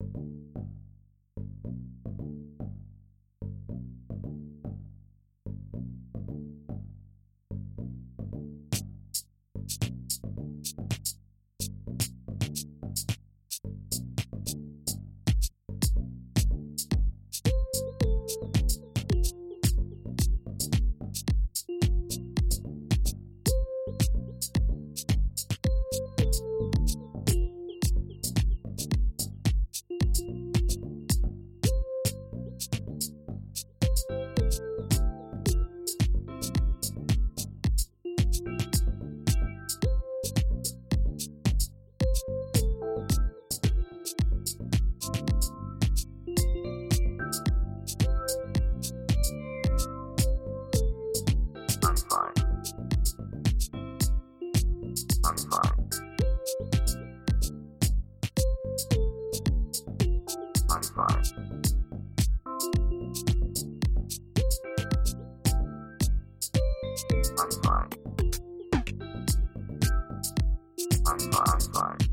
you Fun, fun. fine.